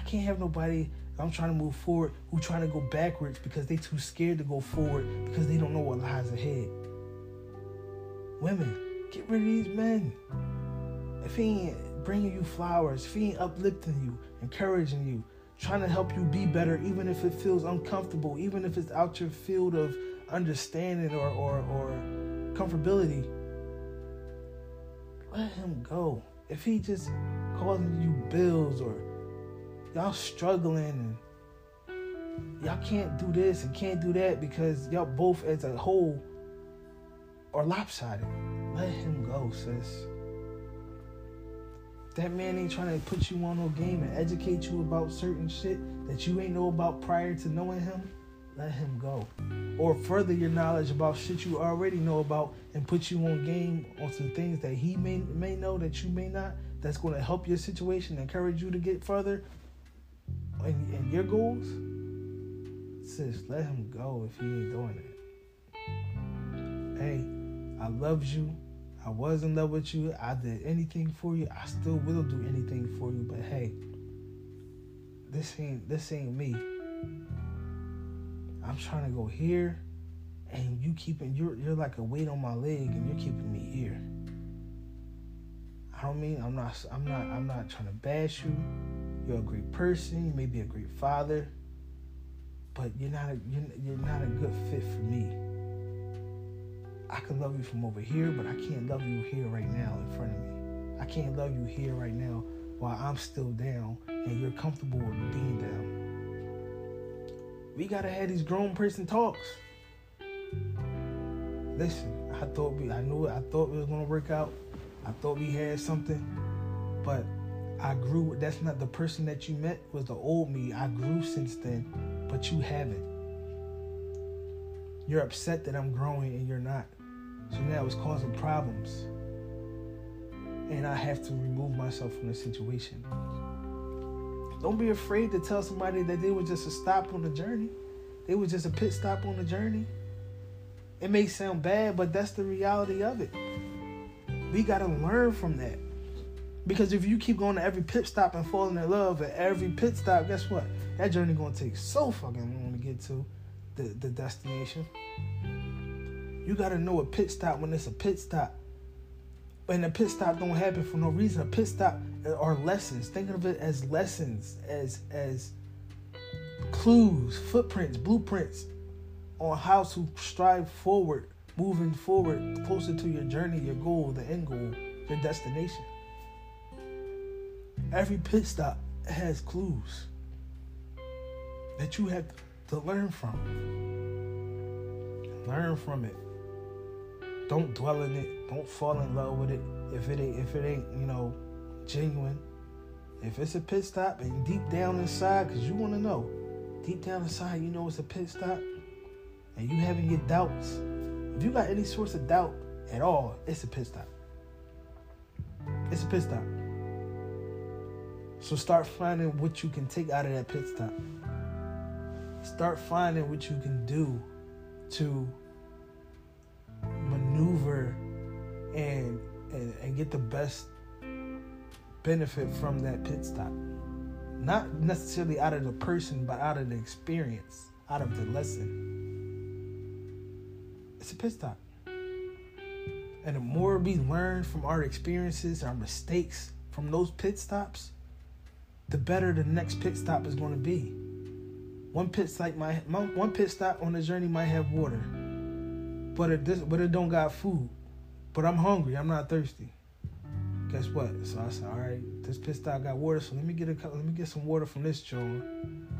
Can't have nobody I'm trying to move forward who trying to go backwards because they too scared to go forward because they don't know what lies ahead. Women, get rid of these men. If he ain't bringing you flowers, if he ain't uplifting you, encouraging you, trying to help you be better, even if it feels uncomfortable, even if it's out your field of understanding or, or, or comfortability, let him go. If he just causing you bills or y'all struggling and y'all can't do this and can't do that because y'all both as a whole are lopsided. Let him go, sis. That man ain't trying to put you on no game and educate you about certain shit that you ain't know about prior to knowing him. Let him go. Or further your knowledge about shit you already know about and put you on game on some things that he may may know that you may not. That's going to help your situation, encourage you to get further and, and your goals, sis, let him go if he ain't doing it. Hey, I loved you. I was in love with you. I did anything for you. I still will do anything for you. But hey, this ain't this ain't me. I'm trying to go here, and you keeping you're you're like a weight on my leg, and you're keeping me here. I don't mean I'm not I'm not I'm not trying to bash you. You're a great person. You may be a great father, but you're not a you're, you're not a good fit for me. I can love you from over here, but I can't love you here right now in front of me. I can't love you here right now while I'm still down and you're comfortable with being down. We gotta have these grown person talks. Listen, I thought we I knew it, I thought it was gonna work out. I thought we had something, but I grew. That's not the person that you met was the old me. I grew since then, but you haven't. You're upset that I'm growing and you're not. So now it's causing problems. And I have to remove myself from the situation. Don't be afraid to tell somebody that they were just a stop on the journey. They were just a pit stop on the journey. It may sound bad, but that's the reality of it. We got to learn from that. Because if you keep going to every pit stop and falling in love at every pit stop, guess what? That journey gonna take so fucking long to get to the, the destination. You gotta know a pit stop when it's a pit stop. And a pit stop don't happen for no reason. A pit stop are lessons. Think of it as lessons, as as clues, footprints, blueprints on how to strive forward, moving forward closer to your journey, your goal, the end goal, your destination. Every pit stop has clues that you have to learn from. Learn from it. Don't dwell in it. Don't fall in love with it if it ain't if it ain't you know genuine. If it's a pit stop and deep down inside, because you want to know, deep down inside, you know it's a pit stop, and you having your doubts. If you got any source of doubt at all, it's a pit stop. It's a pit stop. So start finding what you can take out of that pit stop. Start finding what you can do to maneuver and, and, and get the best benefit from that pit stop. Not necessarily out of the person, but out of the experience, out of the lesson. It's a pit stop. And the more we learn from our experiences, our mistakes from those pit stops, the better the next pit stop is going to be. One pit stop might one pit stop on the journey might have water, but it but it don't got food. But I'm hungry. I'm not thirsty. Guess what? So I said, all right, this pit stop got water, so let me get a let me get some water from this joint.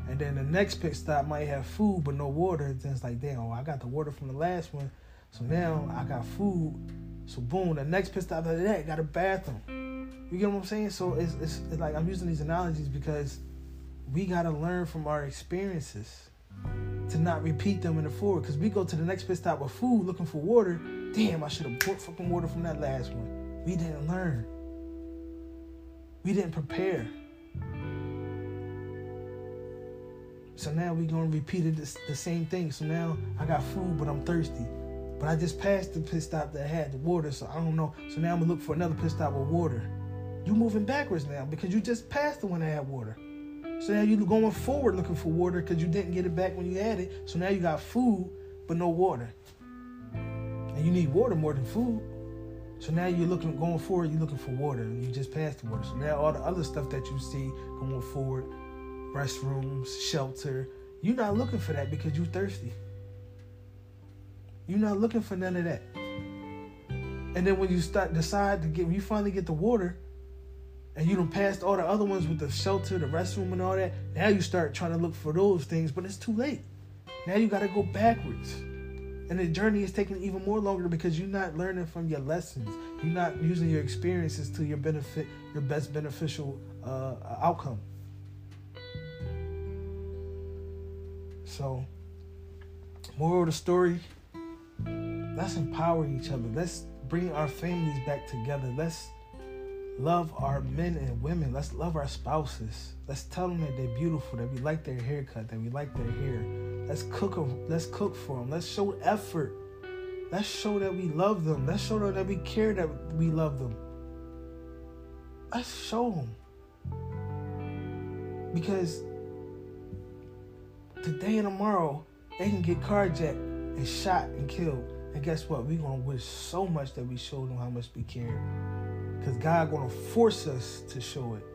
And then the next pit stop might have food but no water. Then it's like, damn, I got the water from the last one, so now I got food. So boom, the next pit stop after that got a bathroom. You get what I'm saying? So it's, it's, it's like I'm using these analogies because we gotta learn from our experiences to not repeat them in the forward. Because we go to the next pit stop with food looking for water. Damn, I should have bought fucking water from that last one. We didn't learn. We didn't prepare. So now we're gonna repeat it the same thing. So now I got food, but I'm thirsty. But I just passed the pit stop that had the water, so I don't know. So now I'm gonna look for another pit stop with water. You moving backwards now because you just passed the one that had water. So now you're going forward looking for water because you didn't get it back when you had it. So now you got food but no water. And you need water more than food. So now you're looking going forward, you're looking for water. And you just passed the water. So now all the other stuff that you see going forward, restrooms, shelter, you're not looking for that because you're thirsty. You're not looking for none of that. And then when you start decide to get when you finally get the water, and you don't pass all the other ones with the shelter, the restroom, and all that. Now you start trying to look for those things, but it's too late. Now you got to go backwards. And the journey is taking even more longer because you're not learning from your lessons. You're not using your experiences to your benefit, your best beneficial uh, outcome. So, moral of the story let's empower each other. Let's bring our families back together. Let's love our men and women. Let's love our spouses. Let's tell them that they're beautiful, that we like their haircut, that we like their hair. Let's cook them. Let's cook for them. Let's show effort. Let's show that we love them. Let's show them that we care that we love them. Let's show them. Because today and tomorrow, they can get carjacked and shot and killed. And guess what? We're going to wish so much that we showed them how much we care. Because God gonna force us to show it.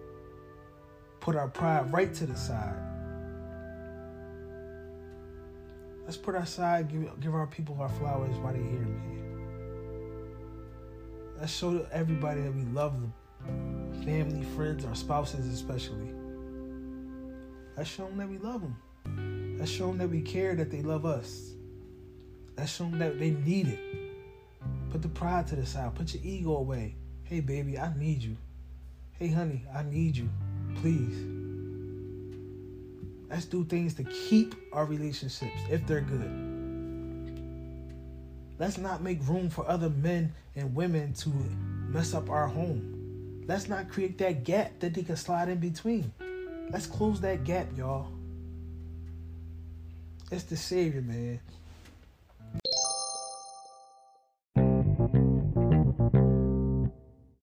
Put our pride right to the side. Let's put our side, give, give our people our flowers while they're here, man. Let's show everybody that we love them. Family, friends, our spouses especially. Let's show them that we love them. Let's show them that we care, that they love us. Let's show them that they need it. Put the pride to the side. Put your ego away. Hey, baby, I need you. Hey, honey, I need you. Please. Let's do things to keep our relationships if they're good. Let's not make room for other men and women to mess up our home. Let's not create that gap that they can slide in between. Let's close that gap, y'all. It's the Savior, man.